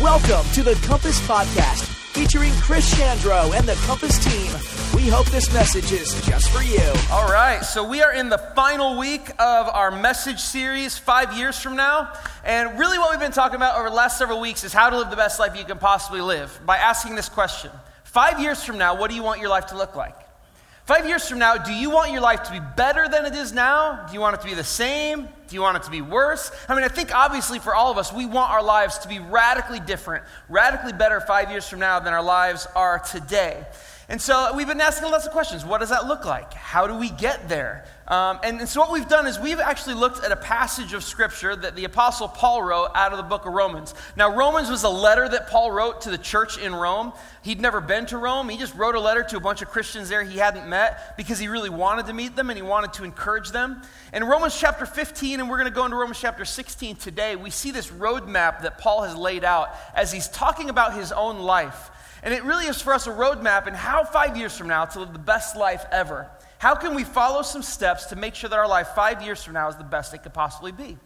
Welcome to the Compass Podcast, featuring Chris Chandro and the Compass team. We hope this message is just for you. All right, so we are in the final week of our message series, five years from now. And really, what we've been talking about over the last several weeks is how to live the best life you can possibly live by asking this question Five years from now, what do you want your life to look like? Five years from now, do you want your life to be better than it is now? Do you want it to be the same? Do you want it to be worse? I mean, I think obviously for all of us, we want our lives to be radically different, radically better five years from now than our lives are today. And so we've been asking lots of questions. What does that look like? How do we get there? Um, and, and, so what we've done is we've actually looked at a passage of Scripture that the Apostle Paul wrote out of the book of Romans. Now, Romans was a letter that Paul wrote to the church in Rome. He'd never been to Rome. He just wrote a letter to a bunch of Christians there he hadn't met because he really wanted to meet them and he wanted to encourage them. In Romans chapter 15, and we're going to go into Romans chapter 16 today, we see this roadmap that Paul has laid out as he's talking about his own life. And it really is for us a roadmap in how five years from now to live the best life ever. How can we follow some steps to make sure that our life five years from now is the best it could possibly be?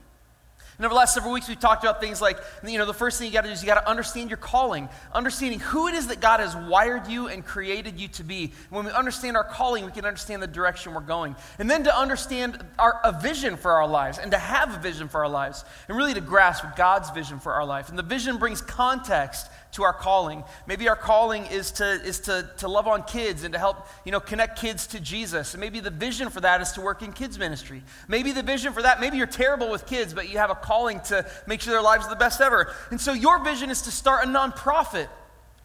And over the last several weeks, we've talked about things like, you know, the first thing you got to do is you got to understand your calling, understanding who it is that God has wired you and created you to be. When we understand our calling, we can understand the direction we're going. And then to understand our, a vision for our lives and to have a vision for our lives and really to grasp God's vision for our life. And the vision brings context to our calling. Maybe our calling is to, is to, to love on kids and to help, you know, connect kids to Jesus. And maybe the vision for that is to work in kids ministry. Maybe the vision for that, maybe you're terrible with kids, but you have a calling to make sure their lives are the best ever. And so your vision is to start a nonprofit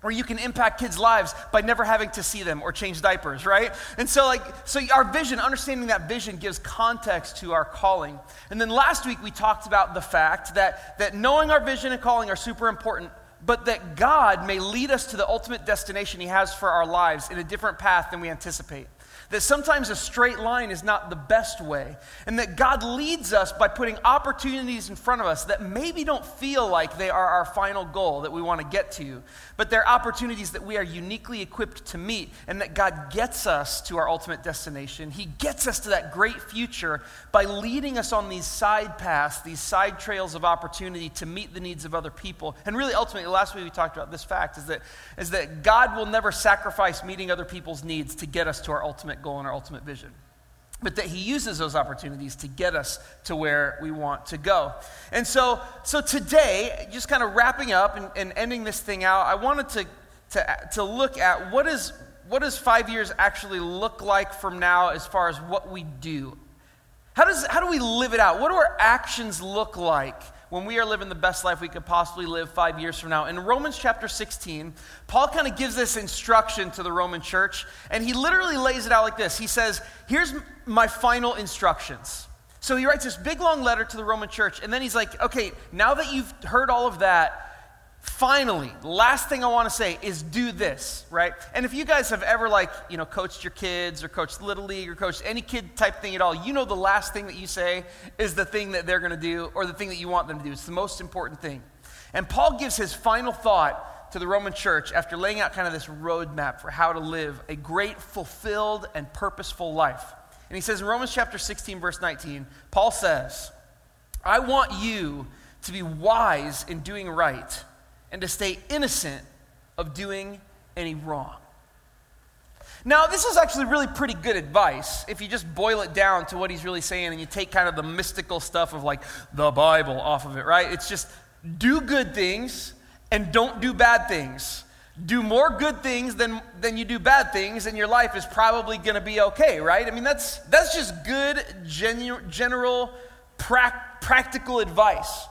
where you can impact kids' lives by never having to see them or change diapers, right? And so, like, so our vision, understanding that vision gives context to our calling. And then last week we talked about the fact that, that knowing our vision and calling are super important, but that God may lead us to the ultimate destination He has for our lives in a different path than we anticipate that sometimes a straight line is not the best way, and that God leads us by putting opportunities in front of us that maybe don't feel like they are our final goal that we want to get to, but they're opportunities that we are uniquely equipped to meet, and that God gets us to our ultimate destination. He gets us to that great future by leading us on these side paths, these side trails of opportunity to meet the needs of other people. And really, ultimately, the last week we talked about this fact is that, is that God will never sacrifice meeting other people's needs to get us to our ultimate goal and our ultimate vision. But that he uses those opportunities to get us to where we want to go. And so, so today, just kind of wrapping up and, and ending this thing out, I wanted to, to, to look at what, is, what does five years actually look like from now as far as what we do? How, does, how do we live it out? What do our actions look like when we are living the best life we could possibly live five years from now. In Romans chapter 16, Paul kind of gives this instruction to the Roman church, and he literally lays it out like this He says, Here's my final instructions. So he writes this big long letter to the Roman church, and then he's like, Okay, now that you've heard all of that, finally, last thing I want to say is do this, right? And if you guys have ever like, you know, coached your kids or coached little league or coached any kid type thing at all, you know the last thing that you say is the thing that they're going to do or the thing that you want them to do. It's the most important thing. And Paul gives his final thought to the Roman church after laying out kind of this roadmap for how to live a great, fulfilled, and purposeful life. And he says in Romans chapter 16, verse 19, Paul says, I want you to be wise in doing right and to stay innocent of doing any wrong. Now, this is actually really pretty good advice if you just boil it down to what he's really saying and you take kind of the mystical stuff of like the Bible off of it, right? It's just do good things and don't do bad things. Do more good things than, than you do bad things, and your life is probably going to be okay, right? I mean, that's, that's just good, genu- general, pra- practical advice.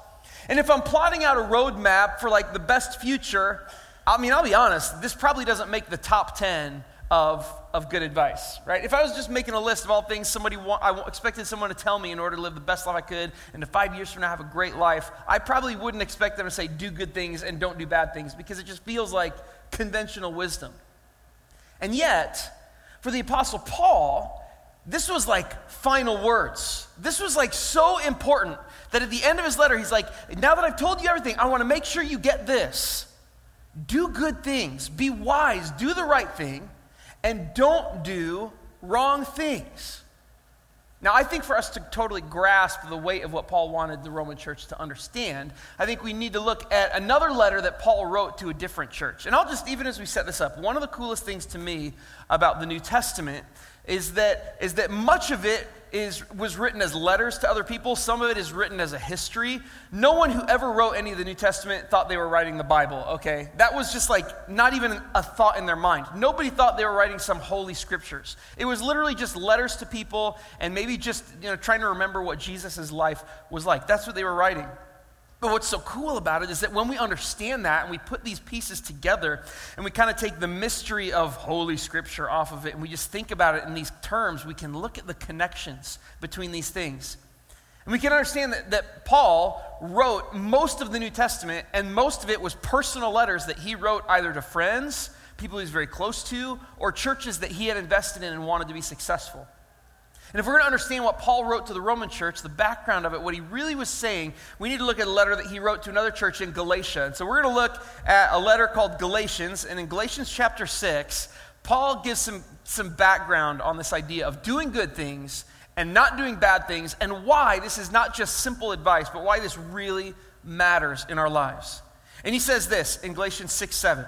And if I'm plotting out a roadmap for like the best future, I mean, I'll be honest, this probably doesn't make the top 10 of, of good advice, right? If I was just making a list of all things somebody want, I expected someone to tell me in order to live the best life I could and to five years from now have a great life, I probably wouldn't expect them to say do good things and don't do bad things because it just feels like conventional wisdom. And yet, for the Apostle Paul, this was like final words. This was like so important that at the end of his letter, he's like, Now that I've told you everything, I want to make sure you get this. Do good things, be wise, do the right thing, and don't do wrong things. Now, I think for us to totally grasp the weight of what Paul wanted the Roman church to understand, I think we need to look at another letter that Paul wrote to a different church. And I'll just, even as we set this up, one of the coolest things to me about the New Testament is that, is that much of it is, was written as letters to other people. Some of it is written as a history. No one who ever wrote any of the New Testament thought they were writing the Bible, okay? That was just like not even a thought in their mind. Nobody thought they were writing some holy scriptures. It was literally just letters to people and maybe just, you know, trying to remember what Jesus' life was like. That's what they were writing. But what's so cool about it is that when we understand that and we put these pieces together and we kind of take the mystery of Holy Scripture off of it and we just think about it in these terms, we can look at the connections between these things. And we can understand that, that Paul wrote most of the New Testament, and most of it was personal letters that he wrote either to friends, people he was very close to, or churches that he had invested in and wanted to be successful. And if we're going to understand what Paul wrote to the Roman church, the background of it, what he really was saying, we need to look at a letter that he wrote to another church in Galatia. And so we're going to look at a letter called Galatians. And in Galatians chapter 6, Paul gives some, some background on this idea of doing good things and not doing bad things, and why this is not just simple advice, but why this really matters in our lives. And he says this in Galatians 6 7.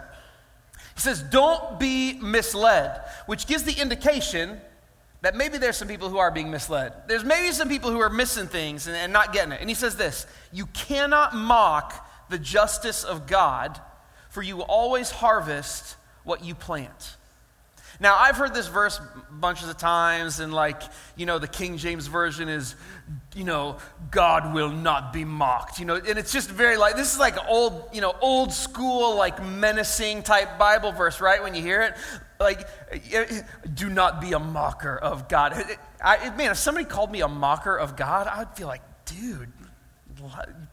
He says, Don't be misled, which gives the indication that maybe there's some people who are being misled. There's maybe some people who are missing things and, and, not getting it. And he says this You cannot mock the justice of God, for you always harvest what you plant. Now, I've heard this verse bunches of times, and like, you know, the King James Version is, you know, God will not be mocked, you know, and it's just very like, this is like old, you know, old school, like menacing type Bible verse, right? When you hear it, like, do not be a mocker of God. I, man, if somebody called me a mocker of God, I'd feel like, dude,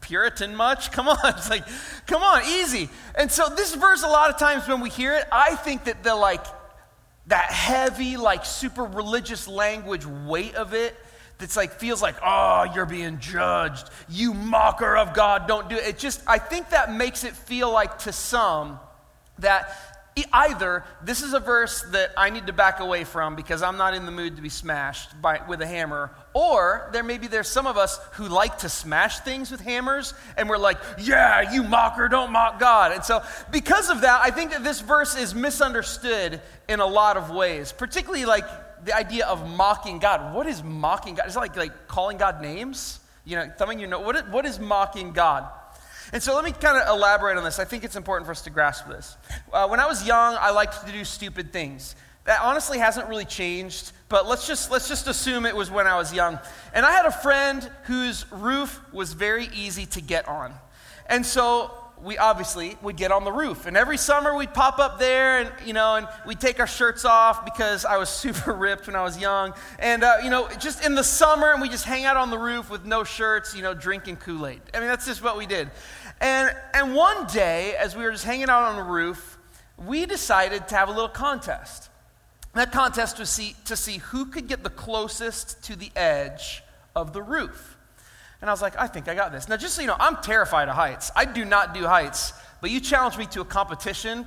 Puritan much? Come on. It's like, come on, easy. And so this verse, a lot of times when we hear it, I think that the like, that heavy, like super religious language weight of it that's like feels like, oh, you're being judged. You mocker of God, don't do it. It just, I think that makes it feel like to some that either this is a verse that I need to back away from because I'm not in the mood to be smashed by, with a hammer, or there maybe there's some of us who like to smash things with hammers, and we're like, yeah, you mocker, don't mock God. And so, because of that, I think that this verse is misunderstood in a lot of ways, particularly like the idea of mocking God. What is mocking God? Is it like, like calling God names? You know, thumbing your nose. What is, what is mocking God? And so let me kind of elaborate on this. I think it's important for us to grasp this. Uh, when I was young, I liked to do stupid things. That honestly hasn't really changed, but let's just, let's just assume it was when I was young. And I had a friend whose roof was very easy to get on. And so we obviously would get on the roof. And every summer we'd pop up there and, you know, and we'd take our shirts off because I was super ripped when I was young. And, uh, you know, just in the summer and we just hang out on the roof with no shirts, you know, drinking Kool Aid. I mean, that's just what we did. And, and one day, as we were just hanging out on the roof, we decided to have a little contest. That contest was see, to see who could get the closest to the edge of the roof. And I was like, I think I got this. Now, just so you know, I'm terrified of heights. I do not do heights, but you challenge me to a competition,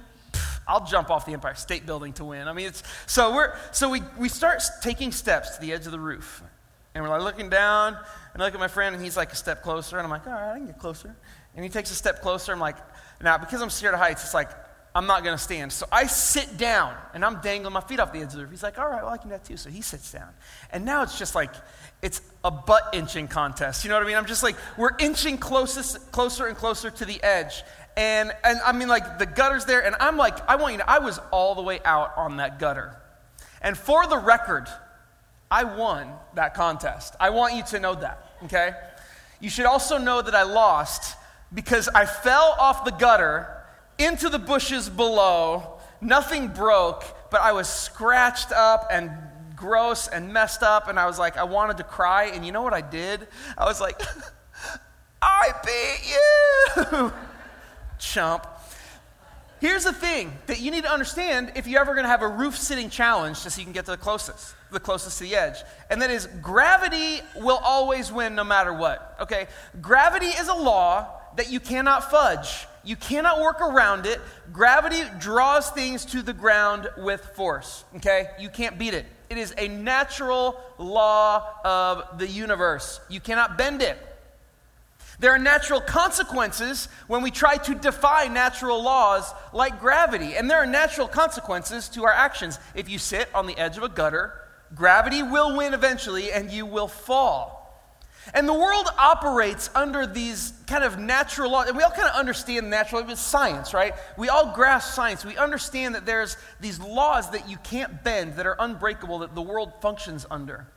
I'll jump off the Empire State Building to win. I mean, it's so we're so we we start taking steps to the edge of the roof, and we're like looking down, and I look at my friend, and he's like a step closer, and I'm like, all right, I can get closer. And he takes a step closer. I'm like, now because I'm scared of heights, it's like I'm not going to stand. So I sit down and I'm dangling my feet off the edge of the roof. He's like, all right, well, I can do that too. So he sits down. And now it's just like, it's a butt inching contest. You know what I mean? I'm just like, we're inching closest, closer and closer to the edge. And, and I mean, like, the gutter's there. And I'm like, I want you to, I was all the way out on that gutter. And for the record, I won that contest. I want you to know that, okay? You should also know that I lost because I fell off the gutter into the bushes below. Nothing broke, but I was scratched up and gross and messed up. And I was like, I wanted to cry. And you know what I did? I was like, I beat you, chump. Here's the thing that you need to understand if you're ever going to have a roof sitting challenge just so you can get to the closest, the closest to the edge. And that is gravity will always win no matter what. Okay? Gravity is a law that you cannot fudge. You cannot work around it. Gravity draws things to the ground with force. Okay? You can't beat it. It is a natural law of the universe. You cannot bend it. There are natural consequences when we try to defy natural laws like gravity. And there are natural consequences to our actions. If you sit on the edge of a gutter, gravity will win eventually and you will fall. And the world operates under these kind of natural laws. And we all kind of understand natural, it's science, right? We all grasp science. We understand that there's these laws that you can't bend, that are unbreakable, that the world functions under.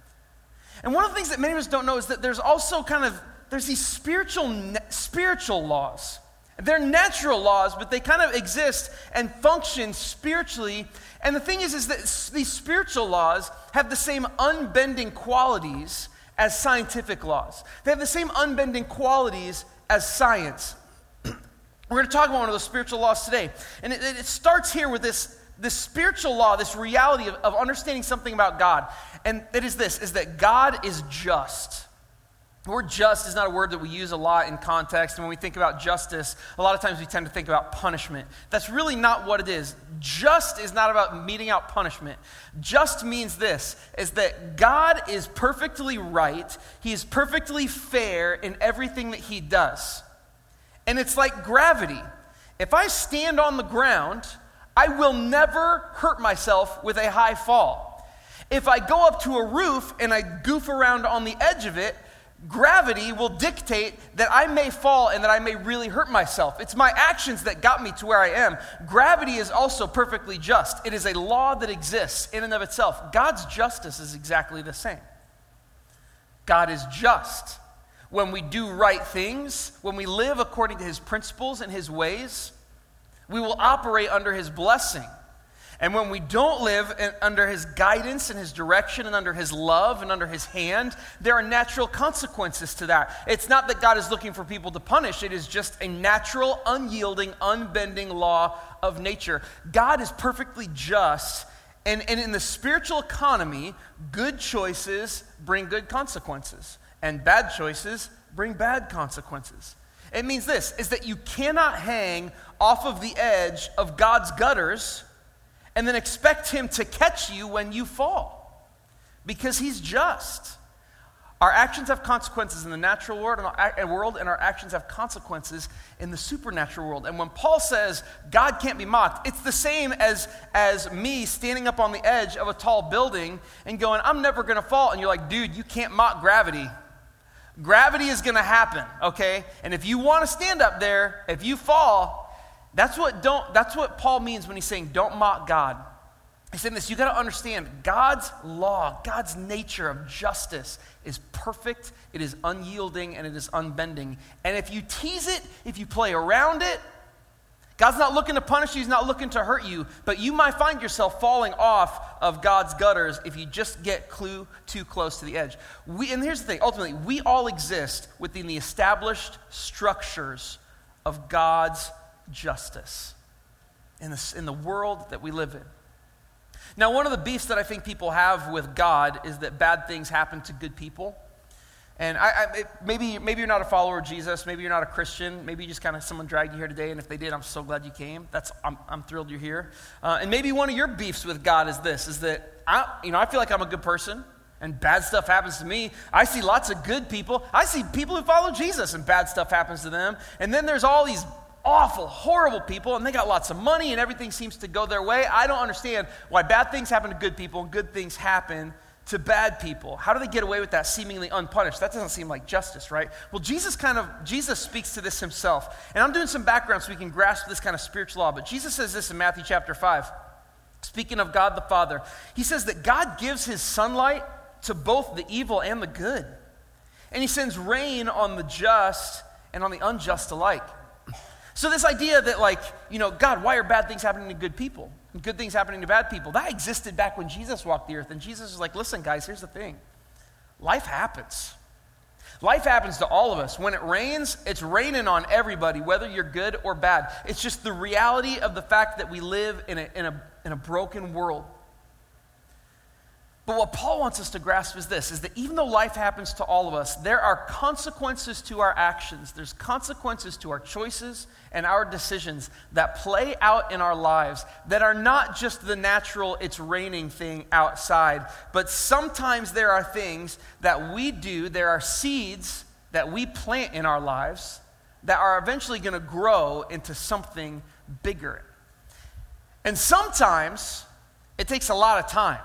And one of the things that many of us don't know is that there's also kind of there's these spiritual spiritual laws. They're natural laws, but they kind of exist and function spiritually. And the thing is, is that these spiritual laws have the same unbending qualities as scientific laws. They have the same unbending qualities as science. We're going to talk about one of those spiritual laws today. And it, it starts here with this, this spiritual law, this reality of, of understanding something about God. And it is this, is that God is just. The word just is not a word that we use a lot in context. And when we think about justice, a lot of times we tend to think about punishment. That's really not what it is. Just is not about meting out punishment. Just means this is that God is perfectly right, He is perfectly fair in everything that He does. And it's like gravity. If I stand on the ground, I will never hurt myself with a high fall. If I go up to a roof and I goof around on the edge of it, gravity will dictate that I may fall and that I may really hurt myself. It's my actions that got me to where I am. Gravity is also perfectly just, it is a law that exists in and of itself. God's justice is exactly the same. God is just. When we do right things, when we live according to his principles and his ways, we will operate under his blessing. And when we don't live in, under his guidance and his direction and under his love and under his hand, there are natural consequences to that. It's not that God is looking for people to punish, it is just a natural, unyielding, unbending law of nature. God is perfectly just. And, and in the spiritual economy, good choices bring good consequences, and bad choices bring bad consequences. It means this is that you cannot hang off of the edge of God's gutters and then expect Him to catch you when you fall because He's just. Our actions have consequences in the natural world and, world, and our actions have consequences in the supernatural world. And when Paul says God can't be mocked, it's the same as, as me standing up on the edge of a tall building and going, I'm never going to fall. And you're like, dude, you can't mock gravity. Gravity is going to happen, okay? And if you want to stand up there, if you fall, that's what, don't, that's what Paul means when he's saying, don't mock God. He's saying this, you got to understand God's law, God's nature of justice is perfect, it is unyielding, and it is unbending. And if you tease it, if you play around it, God's not looking to punish you, He's not looking to hurt you, but you might find yourself falling off of God's gutters if you just get clue too close to the edge. We, and here's the thing ultimately, we all exist within the established structures of God's justice in, the in the world that we live in. Now, one of the beefs that I think people have with God is that bad things happen to good people. And I, I, maybe, maybe you're not a follower of Jesus. Maybe you're not a Christian. Maybe you just kind of someone dragged you here today. And if they did, I'm so glad you came. That's, I'm, I'm thrilled you're here. Uh, and maybe one of your beefs with God is this: is that I, you know, I feel like I'm a good person, and bad stuff happens to me. I see lots of good people. I see people who follow Jesus, and bad stuff happens to them. And then there's all these awful, horrible people, and they got lots of money, and everything seems to go their way. I don't understand why bad things happen to good people and good things happen to bad people. How do they get away with that seemingly unpunished? That doesn't seem like justice, right? Well, Jesus kind of Jesus speaks to this himself. And I'm doing some background so we can grasp this kind of spiritual law, but Jesus says this in Matthew chapter 5. Speaking of God the Father, he says that God gives his sunlight to both the evil and the good. And he sends rain on the just and on the unjust alike. So, this idea that, like, you know, God, why are bad things happening to good people? Good things happening to bad people, that existed back when Jesus walked the earth. And Jesus was like, listen, guys, here's the thing life happens. Life happens to all of us. When it rains, it's raining on everybody, whether you're good or bad. It's just the reality of the fact that we live in a, in a, in a broken world. But what Paul wants us to grasp is this is that even though life happens to all of us, there are consequences to our actions. There's consequences to our choices and our decisions that play out in our lives that are not just the natural it's raining thing outside, but sometimes there are things that we do, there are seeds that we plant in our lives that are eventually going to grow into something bigger. And sometimes it takes a lot of time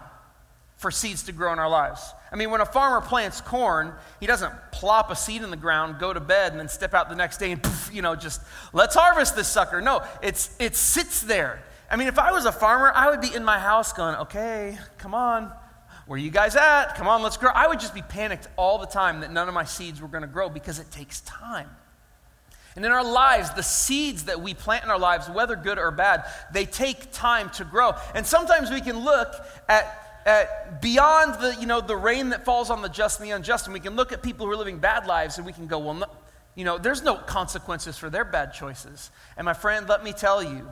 for seeds to grow in our lives. I mean, when a farmer plants corn, he doesn't plop a seed in the ground, go to bed, and then step out the next day and, poof, you know, just let's harvest this sucker. No, it's, it sits there. I mean, if I was a farmer, I would be in my house going, okay, come on, where you guys at? Come on, let's grow. I would just be panicked all the time that none of my seeds were going to grow because it takes time. And in our lives, the seeds that we plant in our lives, whether good or bad, they take time to grow. And sometimes we can look at at beyond the, you know, the rain that falls on the just and the unjust, and we can look at people who are living bad lives and we can go, well, no, you know, there's no consequences for their bad choices. And my friend, let me tell you,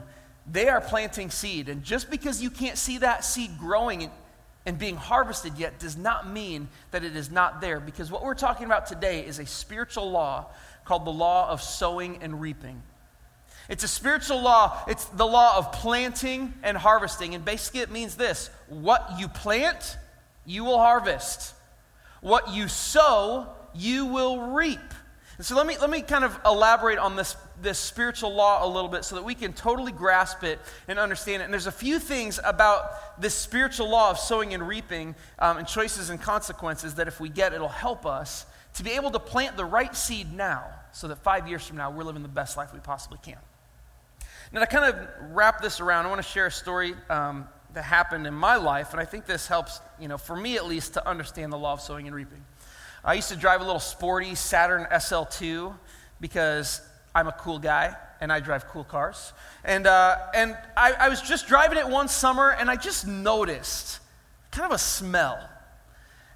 they are planting seed. And just because you can't see that seed growing and, and being harvested yet does not mean that it is not there. Because what we're talking about today is a spiritual law called the law of sowing and reaping. It's a spiritual law. It's the law of planting and harvesting. And basically, it means this what you plant, you will harvest. What you sow, you will reap. And so let me, let me kind of elaborate on this, this spiritual law a little bit so that we can totally grasp it and understand it. And there's a few things about this spiritual law of sowing and reaping um, and choices and consequences that if we get, it'll help us to be able to plant the right seed now so that five years from now we're living the best life we possibly can. Now, to kind of wrap this around, I want to share a story um, that happened in my life, and I think this helps, you know, for me at least, to understand the law of sowing and reaping. I used to drive a little sporty Saturn SL2 because I'm a cool guy and I drive cool cars. And, uh, and I, I was just driving it one summer, and I just noticed kind of a smell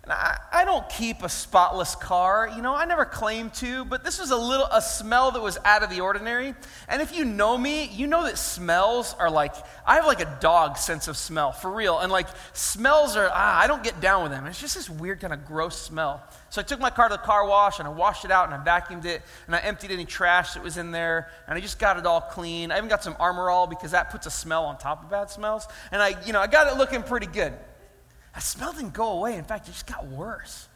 and I, I, don't keep a spotless car, you know, I never claim to, but this was a little, a smell that was out of the ordinary. And if you know me, you know that smells are like, I have like a dog sense of smell, for real. And like, smells are, ah, I don't get down with them. It's just this weird kind of gross smell. So I took my car to the car wash and I washed it out and I vacuumed it and I emptied any trash that was in there and I just got it all clean. I even got some Armor All because that puts a smell on top of bad smells. And I, you know, I got it looking pretty good. That smell didn't go away. In fact, it just got worse.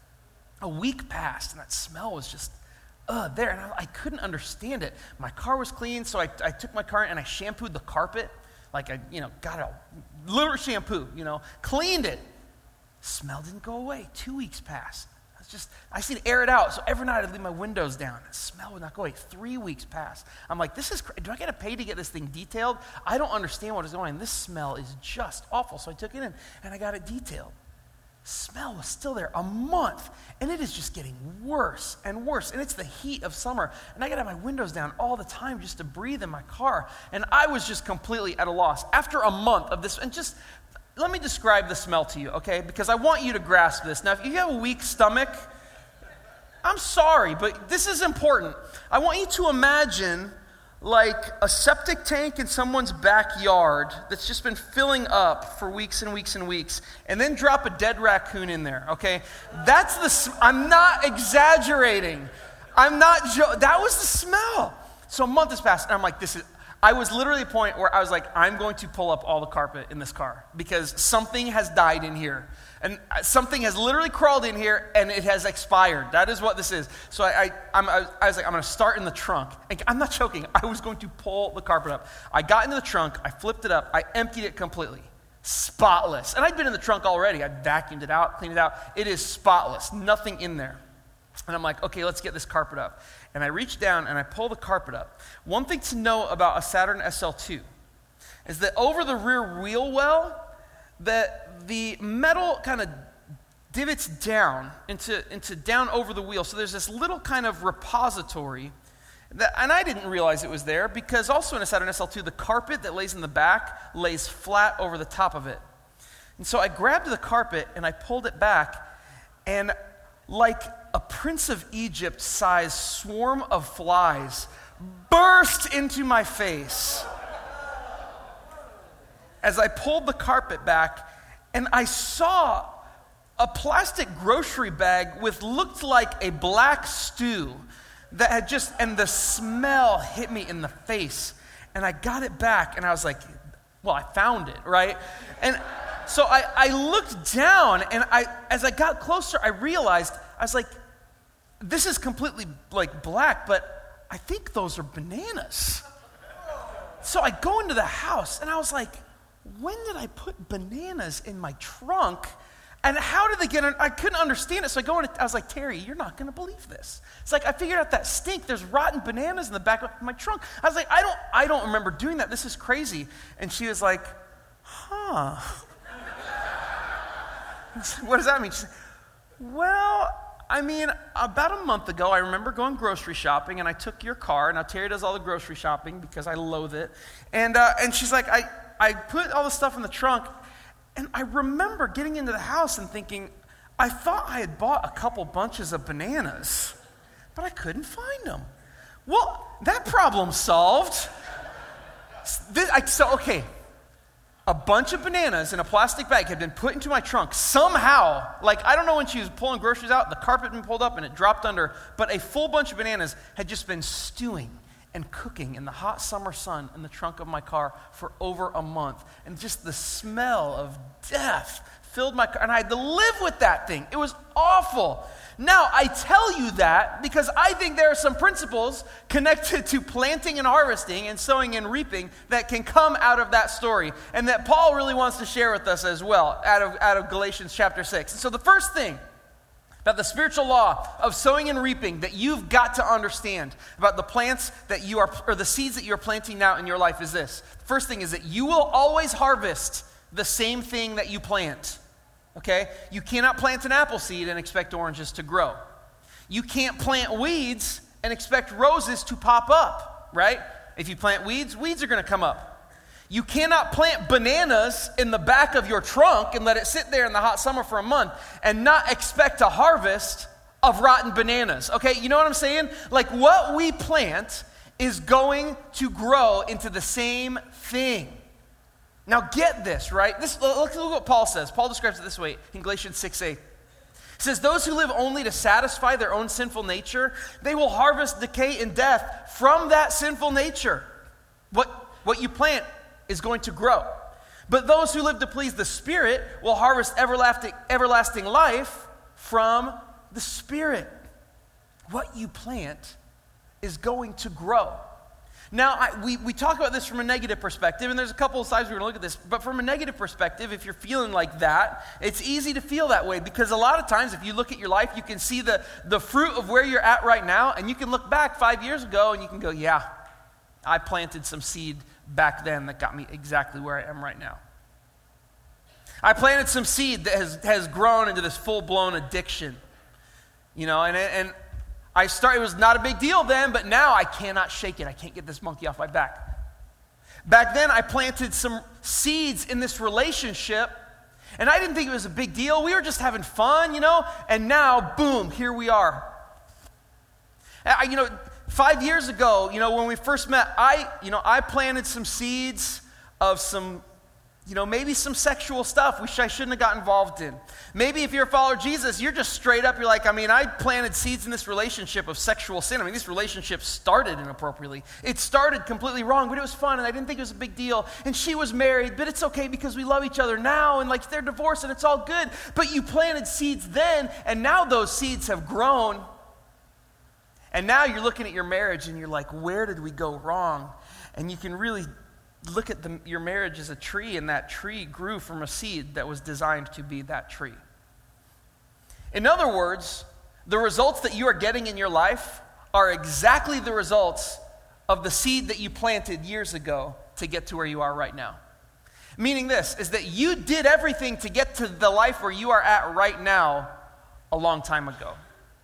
A week passed, and that smell was just uh, there. And I, I couldn't understand it. My car was clean, so I, I took my car and I shampooed the carpet. Like I, you know, got a little shampoo, you know, cleaned it. Smell didn't go away. Two weeks passed. It's just, I see to air it out. So every night I'd leave my windows down. The smell oh, would not go away. Three weeks passed. I'm like, this is, do I get to pay to get this thing detailed? I don't understand what is going on. This smell is just awful. So I took it in and I got it detailed. Smell was still there a month, and it is just getting worse and worse. And it's the heat of summer, and I got to have my windows down all the time just to breathe in my car. And I was just completely at a loss. After a month of this, and just let me describe the smell to you, okay? Because I want you to grasp this. Now, if you have a weak stomach, I'm sorry, but this is important. I want you to imagine like a septic tank in someone's backyard that's just been filling up for weeks and weeks and weeks, and then drop a dead raccoon in there, okay? That's the, I'm not exaggerating. I'm not, jo- that was the smell. So a month has passed, and I'm like, this is, I was literally at a point where I was like, I'm going to pull up all the carpet in this car because something has died in here. And something has literally crawled in here and it has expired. That is what this is. So I, I, I, I was like, I'm going to start in the trunk. And I'm not joking. I was going to pull the carpet up. I got into the trunk. I flipped it up. I emptied it completely. Spotless. And I'd been in the trunk already. I vacuumed it out, cleaned it out. It is spotless. Nothing in there. And I'm like, okay, let's get this carpet up and I reach down and I pull the carpet up. One thing to know about a Saturn SL2 is that over the rear wheel well, that the metal kind of divots down into, into down over the wheel. So there's this little kind of repository. That, and I didn't realize it was there because also in a Saturn SL2, the carpet that lays in the back lays flat over the top of it. And so I grabbed the carpet and I pulled it back, and like a Prince of Egypt sized swarm of flies burst into my face as I pulled the carpet back and I saw a plastic grocery bag with looked like a black stew that had just, and the smell hit me in the face. And I got it back and I was like, well, I found it, right? And so I, I looked down and I, as I got closer, I realized, I was like, this is completely like black, but I think those are bananas. So I go into the house and I was like, when did I put bananas in my trunk? And how did they get in? I couldn't understand it. So I go in, I was like, Terry, you're not going to believe this. It's like I figured out that stink. There's rotten bananas in the back of my trunk. I was like, I don't, I don't remember doing that. This is crazy. And she was like, huh. what does that mean? Well, I mean, about a month ago, I remember going grocery shopping, and I took your car. Now Terry does all the grocery shopping because I loathe it, and uh, and she's like, I I put all the stuff in the trunk, and I remember getting into the house and thinking, I thought I had bought a couple bunches of bananas, but I couldn't find them. Well, that problem solved. This, I, so, okay, a bunch of bananas in a plastic bag had been put into my trunk somehow. Like, I don't know when she was pulling groceries out, the carpet had been pulled up and it dropped under, but a full bunch of bananas had just been stewing and cooking in the hot summer sun in the trunk of my car for over a month. And just the smell of death filled my car. And I had to live with that thing. It was awful. Now, I tell you that because I think there are some principles connected to planting and harvesting and sowing and reaping that can come out of that story and that Paul really wants to share with us as well out of, out of Galatians chapter 6. And so, the first thing about the spiritual law of sowing and reaping that you've got to understand about the plants that you are, or the seeds that you're planting now in your life is this. The first thing is that you will always harvest the same thing that you plant. Okay? You cannot plant an apple seed and expect oranges to grow. You can't plant weeds and expect roses to pop up, right? If you plant weeds, weeds are going to come up. You cannot plant bananas in the back of your trunk and let it sit there in the hot summer for a month and not expect a harvest of rotten bananas. Okay, you know what I'm saying? Like what we plant is going to grow into the same thing. Now get this, right? This look, look what Paul says. Paul describes it this way in Galatians 6 8. He says, Those who live only to satisfy their own sinful nature, they will harvest decay and death from that sinful nature. What, what you plant is going to grow. But those who live to please the Spirit will harvest everlasting, everlasting life from the Spirit. What you plant is going to grow. Now, I, we, we talk about this from a negative perspective, and there's a couple of sides we're going to look at this. But from a negative perspective, if you're feeling like that, it's easy to feel that way because a lot of times, if you look at your life, you can see the, the fruit of where you're at right now, and you can look back five years ago and you can go, Yeah, I planted some seed back then that got me exactly where I am right now. I planted some seed that has, has grown into this full blown addiction. You know, and, and I started, it was not a big deal then, but now I cannot shake it. I can't get this monkey off my back. Back then, I planted some seeds in this relationship, and I didn't think it was a big deal. We were just having fun, you know, and now, boom, here we are. I, you know, five years ago, you know, when we first met, I, you know, I planted some seeds of some, you know, maybe some sexual stuff which I shouldn't have got involved in. Maybe if you're a follower of Jesus, you're just straight up, you're like, I mean, I planted seeds in this relationship of sexual sin. I mean, this relationship started inappropriately. It started completely wrong, but it was fun, and I didn't think it was a big deal. And she was married, but it's okay because we love each other now, and like they're divorced, and it's all good. But you planted seeds then, and now those seeds have grown and now you're looking at your marriage and you're like, where did we go wrong? And you can really look at the, your marriage as a tree, and that tree grew from a seed that was designed to be that tree. In other words, the results that you are getting in your life are exactly the results of the seed that you planted years ago to get to where you are right now. Meaning, this is that you did everything to get to the life where you are at right now a long time ago.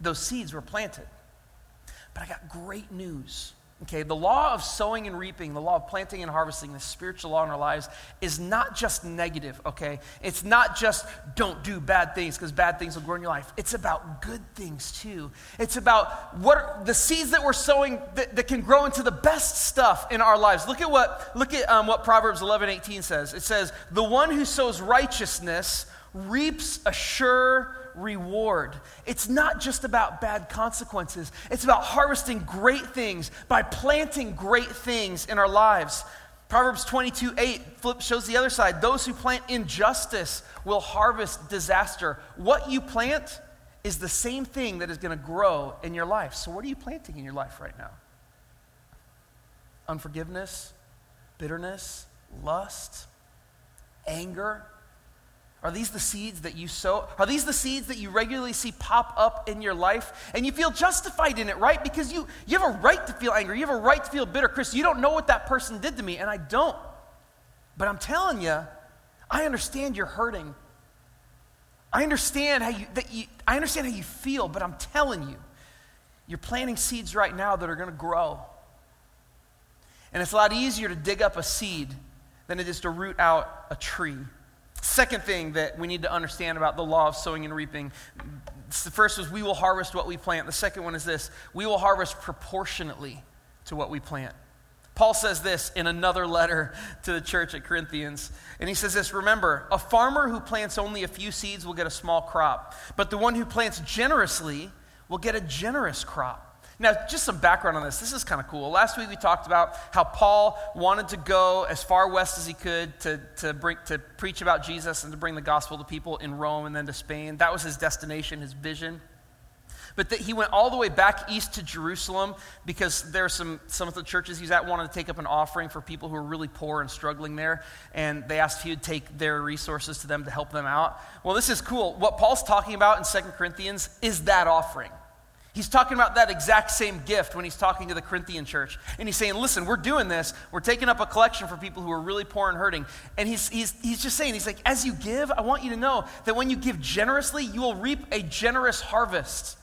Those seeds were planted. But I got great news. Okay, the law of sowing and reaping, the law of planting and harvesting, the spiritual law in our lives is not just negative, okay? It's not just don't do bad things because bad things will grow in your life. It's about good things too. It's about what are the seeds that we're sowing that, that, can grow into the best stuff in our lives. Look at what look at um, what Proverbs 11, 18 says. It says, "The one who sows righteousness reaps a sure reward. It's not just about bad consequences, it's about harvesting great things by planting great things in our lives. Proverbs 22 8 flip shows the other side. Those who plant injustice will harvest disaster. What you plant is the same thing that is going to grow in your life. So, what are you planting in your life right now? Unforgiveness, bitterness, lust, anger, are these the seeds that you sow? Are these the seeds that you regularly see pop up in your life? And you feel justified in it, right? Because you, you have a right to feel angry. You have a right to feel bitter. Chris, you don't know what that person did to me, and I don't. But I'm telling you, I understand you're hurting. I understand how you, that you, I understand how you feel, but I'm telling you, you're planting seeds right now that are going to grow. And it's a lot easier to dig up a seed than it is to root out a tree. Second thing that we need to understand about the law of sowing and reaping the first is we will harvest what we plant. The second one is this we will harvest proportionately to what we plant. Paul says this in another letter to the church at Corinthians. And he says this Remember, a farmer who plants only a few seeds will get a small crop, but the one who plants generously will get a generous crop. Now, just some background on this. This is kind of cool. Last week we talked about how Paul wanted to go as far west as he could to, to, bring, to preach about Jesus and to bring the gospel to people in Rome and then to Spain. That was his destination, his vision. But that he went all the way back east to Jerusalem because there are some, some of the churches he's at wanted to take up an offering for people who are really poor and struggling there. And they asked if he would take their resources to them to help them out. Well, this is cool. What Paul's talking about in Second Corinthians is that offering. He's talking about that exact same gift when he's talking to the Corinthian church. And he's saying, listen, we're doing this. We're taking up a collection for people who are really poor and hurting. And he's, he's, he's just saying, he's like, as you give, I want you to know that when you give generously, you will reap a generous harvest.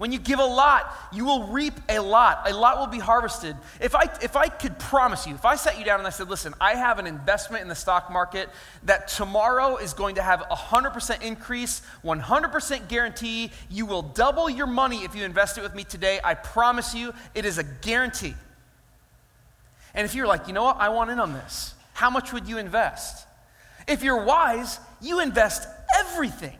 When you give a lot, you will reap a lot. A lot will be harvested. If I, if I could promise you, if I sat you down and I said, listen, I have an investment in the stock market that tomorrow is going to have a 100% increase, 100% guarantee, you will double your money if you invest it with me today. I promise you, it is a guarantee. And if you're like, you know what, I want in on this, how much would you invest? If you're wise, you invest everything,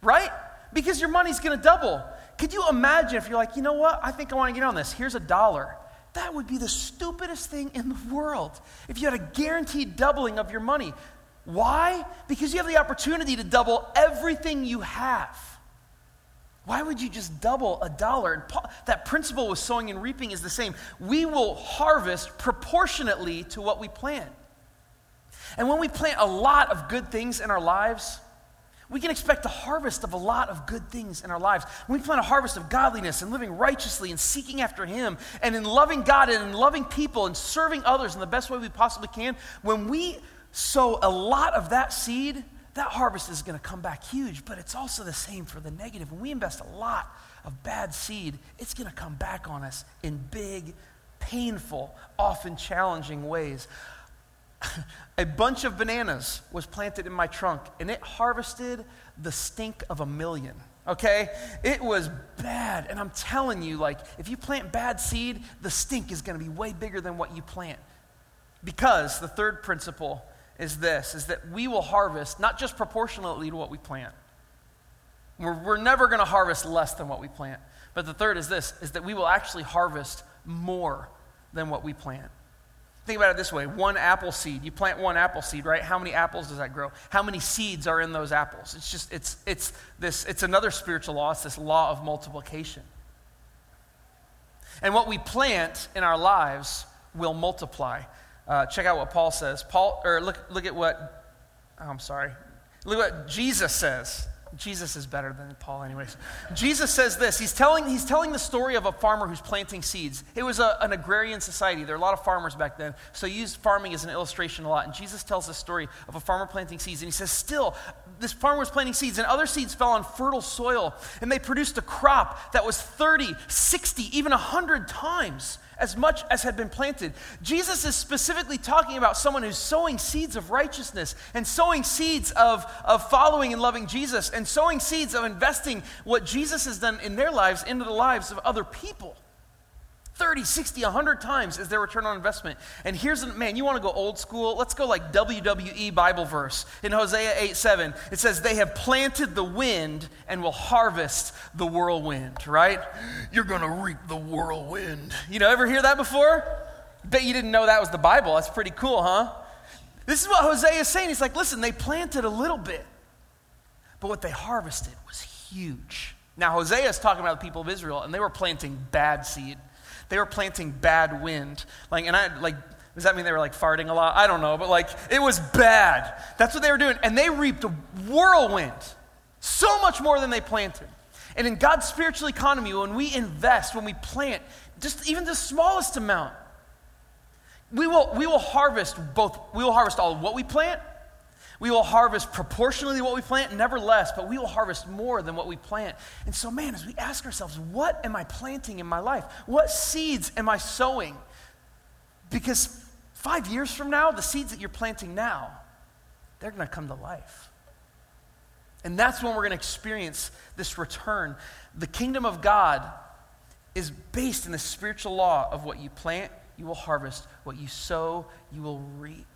right? Because your money's gonna double. Could you imagine if you're like, you know what? I think I want to get on this. Here's a dollar. That would be the stupidest thing in the world if you had a guaranteed doubling of your money. Why? Because you have the opportunity to double everything you have. Why would you just double a dollar? And That principle with sowing and reaping is the same. We will harvest proportionately to what we plant. And when we plant a lot of good things in our lives, we can expect a harvest of a lot of good things in our lives. When we plant a harvest of godliness and living righteously and seeking after Him and in loving God and in loving people and serving others in the best way we possibly can, when we sow a lot of that seed, that harvest is going to come back huge. But it's also the same for the negative. When we invest a lot of bad seed, it's going to come back on us in big, painful, often challenging ways. a bunch of bananas was planted in my trunk and it harvested the stink of a million okay? It was bad and i'm telling you like if you plant bad seed the stink is going to be way bigger than what you plant. Because the third principle is this is that we will harvest not just proportionately to what we plant. We're, we're never going to harvest less than what we plant. But the third is this is that we will actually harvest more than what we plant Think about it this way one apple seed. You plant one apple seed, right? How many apples does that grow? How many seeds are in those apples? It's just, it's, it's this, it's another spiritual law. It's this law of multiplication. And what we plant in our lives will multiply. Uh, check out what Paul says. Paul, or look, look at what, oh, I'm sorry. Look at what Jesus says. Jesus is better than Paul, anyways. Jesus says this. He's telling, he's telling the story of a farmer who's planting seeds. It was a, an agrarian society. There were a lot of farmers back then. So he used farming as an illustration a lot. And Jesus tells the story of a farmer planting seeds. And he says, Still, this farmer was planting seeds, and other seeds fell on fertile soil. And they produced a crop that was 30, 60, even 100 times as much as had been planted. Jesus is specifically talking about someone who's sowing seeds of righteousness and sowing seeds of, of following and loving Jesus and sowing seeds of investing what Jesus has done in their lives into the lives of other people. 30, 60, 100 times is their return on investment. And here's, man, you want to go old school? Let's go like WWE Bible verse. In Hosea 8 7, it says, They have planted the wind and will harvest the whirlwind, right? You're going to reap the whirlwind. You know, ever hear that before? Bet you didn't know that was the Bible. That's pretty cool, huh? This is what Hosea is saying. He's like, listen, they planted a little bit, but what they harvested was huge. Now, Hosea is talking about the people of Israel, and they were planting bad seed. They were planting bad wind. Like, and I, like, does that mean they were like farting a lot? I don't know, but like, it was bad. That's what they were doing. And they reaped a whirlwind, so much more than they planted. And in God's spiritual economy, when we invest, when we plant, just even the smallest amount, we will, we will harvest both, we will harvest all of what we plant. We will harvest proportionally what we plant, never less, but we will harvest more than what we plant. And so, man, as we ask ourselves, what am I planting in my life? What seeds am I sowing? Because five years from now, the seeds that you're planting now, they're going to come to life. And that's when we're going to experience this return. The kingdom of God is based in the spiritual law of what you plant, you will harvest. What you sow, you will reap.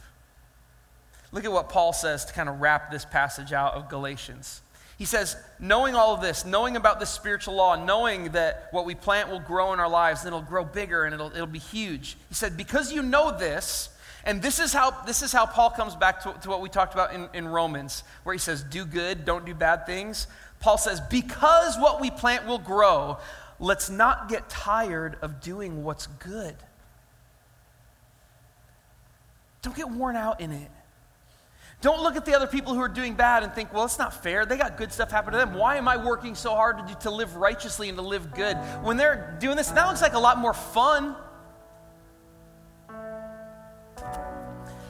Look at what Paul says to kind of wrap this passage out of Galatians. He says, knowing all of this, knowing about this spiritual law, knowing that what we plant will grow in our lives, and it'll grow bigger and it'll, it'll be huge. He said, because you know this, and this is how, this is how Paul comes back to, to what we talked about in, in Romans, where he says, do good, don't do bad things. Paul says, because what we plant will grow, let's not get tired of doing what's good. Don't get worn out in it. Don't look at the other people who are doing bad and think, well, it's not fair. They got good stuff happen to them. Why am I working so hard to, do, to live righteously and to live good? When they're doing this, that looks like a lot more fun.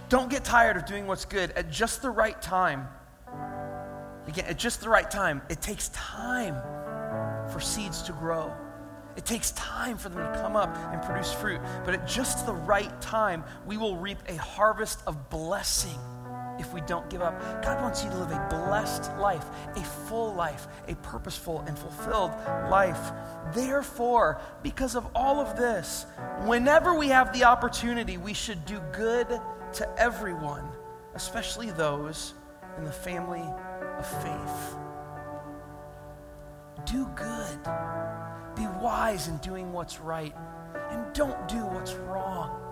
Don't get tired of doing what's good at just the right time. Again, at just the right time. It takes time for seeds to grow. It takes time for them to come up and produce fruit. But at just the right time, we will reap a harvest of blessing if we don't give up. God wants you to live a blessed life, a full life, a purposeful and fulfilled life. Therefore, because of all of this, whenever we have the opportunity, we should do good to everyone, especially those in the family of faith. Do good. Be wise in doing what's right and don't do what's wrong.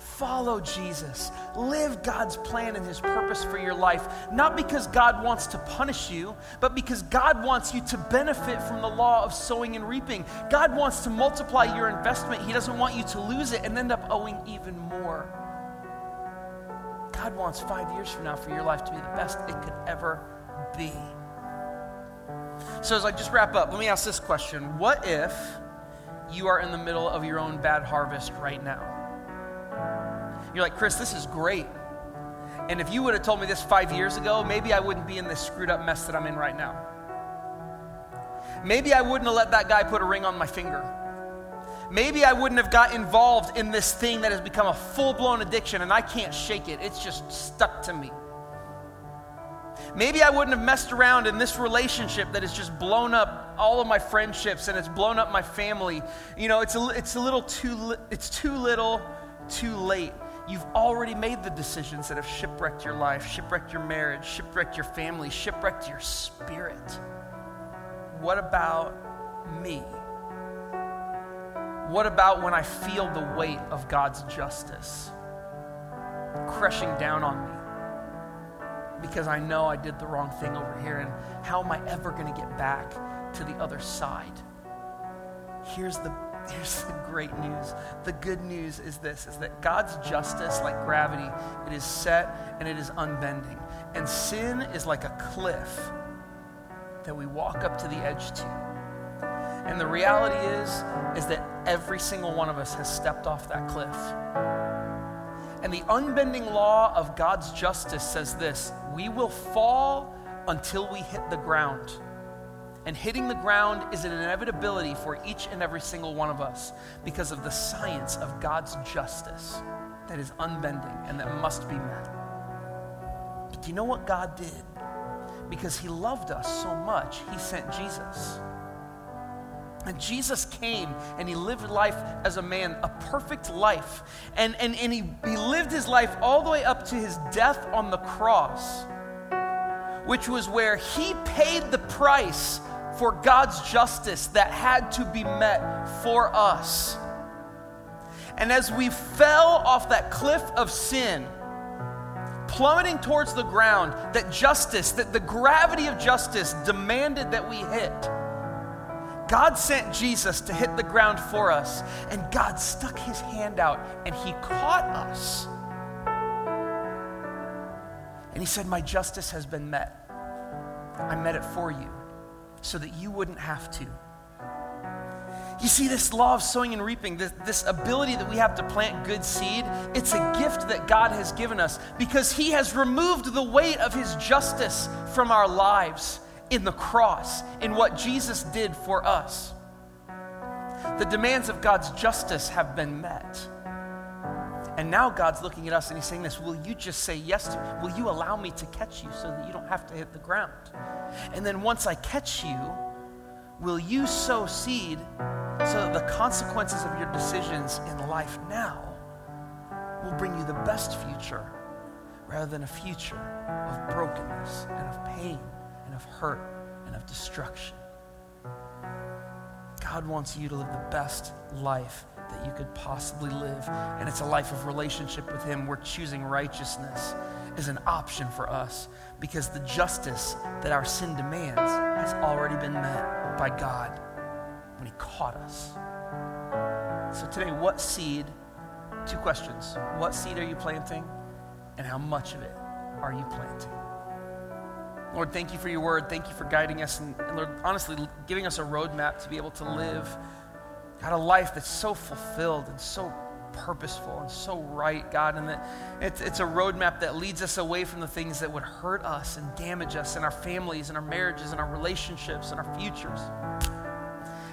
Follow Jesus. Live God's plan and His purpose for your life, not because God wants to punish you, but because God wants you to benefit from the law of sowing and reaping. God wants to multiply your investment. He doesn't want you to lose it and end up owing even more. God wants five years from now for your life to be the best it could ever be. So, as I just wrap up, let me ask this question What if you are in the middle of your own bad harvest right now? You're like, Chris, this is great. And if you would have told me this five years ago, maybe I wouldn't be in this screwed up mess that I'm in right now. Maybe I wouldn't have let that guy put a ring on my finger. Maybe I wouldn't have got involved in this thing that has become a full blown addiction and I can't shake it. It's just stuck to me. Maybe I wouldn't have messed around in this relationship that has just blown up all of my friendships and it's blown up my family. You know, it's a, it's a little too, it's too little, too late. You've already made the decisions that have shipwrecked your life, shipwrecked your marriage, shipwrecked your family, shipwrecked your spirit. What about me? What about when I feel the weight of God's justice crushing down on me? Because I know I did the wrong thing over here, and how am I ever going to get back to the other side? Here's the here's the great news. The good news is this is that God's justice, like gravity, it is set and it is unbending. And sin is like a cliff that we walk up to the edge to. And the reality is is that every single one of us has stepped off that cliff. And the unbending law of God's justice says this, we will fall until we hit the ground. And hitting the ground is an inevitability for each and every single one of us because of the science of God's justice that is unbending and that must be met. But do you know what God did? Because He loved us so much, He sent Jesus. And Jesus came and he lived life as a man, a perfect life. And, and, and he, he lived his life all the way up to his death on the cross, which was where he paid the price for God's justice that had to be met for us. And as we fell off that cliff of sin, plummeting towards the ground, that justice, that the gravity of justice demanded that we hit God sent Jesus to hit the ground for us, and God stuck his hand out and he caught us. And he said, My justice has been met. I met it for you so that you wouldn't have to. You see, this law of sowing and reaping, this, this, ability that we have to plant good seed, it's a gift that God has given us because He has removed the weight of His justice from our lives in the cross, in what Jesus did for us. The demands of God's justice have been met. And now God's looking at us and He's saying this Will you just say yes to me? Will you allow me to catch you so that you don't have to hit the ground? And then once I catch you, will you sow seed so that the consequences of your decisions in life now will bring you the best future rather than a future of brokenness and of pain and of hurt and of destruction. God wants you to live the best life that you could possibly live. And it's a life of relationship with Him where choosing righteousness is an option for us because the justice that our sin demands has already been met by God when He caught us. So, today, what seed? Two questions. What seed are you planting? And how much of it are you planting? Lord, thank you for your word. Thank you for guiding us and, and, Lord, honestly, giving us a roadmap to be able to live, God, a life that's so fulfilled and so purposeful and so right, God, and that it's, it's a roadmap that leads us away from the things that would hurt us and damage us and our families and our marriages and our relationships and our futures.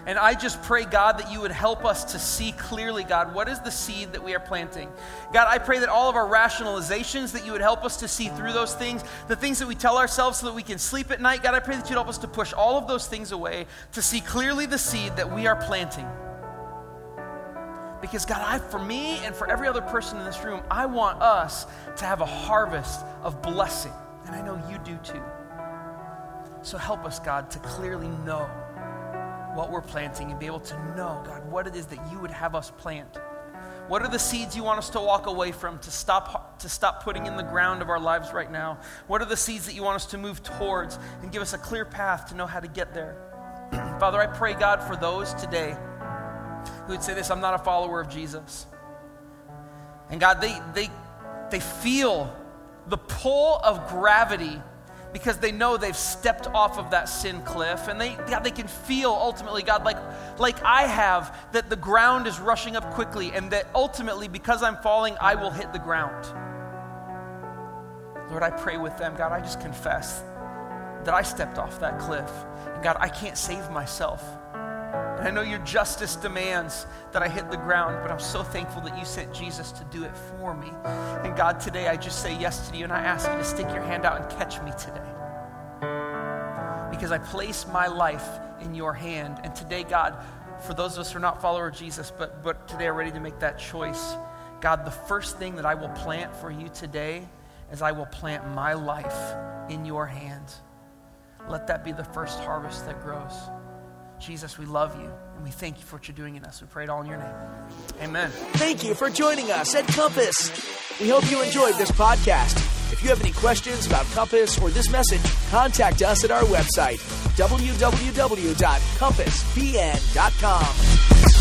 And I just pray, God, that you would help us to see clearly, God, what is the seed that we are planting. God, I pray that all of our rationalizations, that you would help us to see through those things, the things that we tell ourselves so that we can sleep at night. God, I pray that you'd help us to push all of those things away, to see clearly the seed that we are planting. Because, God, I, for me and for every other person in this room, I want us to have a harvest of blessing. And I know you do too. So help us, God, to clearly know what we're planting and be able to know, God, what it is that you would have us plant. What are the seeds you want us to walk away from, to stop, to stop putting in the ground of our lives right now? What are the seeds that you want us to move towards and give us a clear path to know how to get there? Father, I pray, God, for those today who would say this I'm not a follower of Jesus. And God, they, they, they feel the pull of gravity because they know they've stepped off of that sin cliff and they God, they can feel ultimately God like like I have that the ground is rushing up quickly and that ultimately because I'm falling I will hit the ground. Lord, I pray with them. God, I just confess that I stepped off that cliff. And God, I can't save myself. I know your justice demands that I hit the ground, but I'm so thankful that you sent Jesus to do it for me. And God, today I just say yes to you and I ask you to stick your hand out and catch me today. Because I place my life in your hand. And today, God, for those of us who are not followers of Jesus, but, but today are ready to make that choice, God, the first thing that I will plant for you today is I will plant my life in your hands. Let that be the first harvest that grows. Jesus, we love you and we thank you for what you're doing in us. We pray it all in your name. Amen. Thank you for joining us at Compass. We hope you enjoyed this podcast. If you have any questions about Compass or this message, contact us at our website, www.compassbn.com.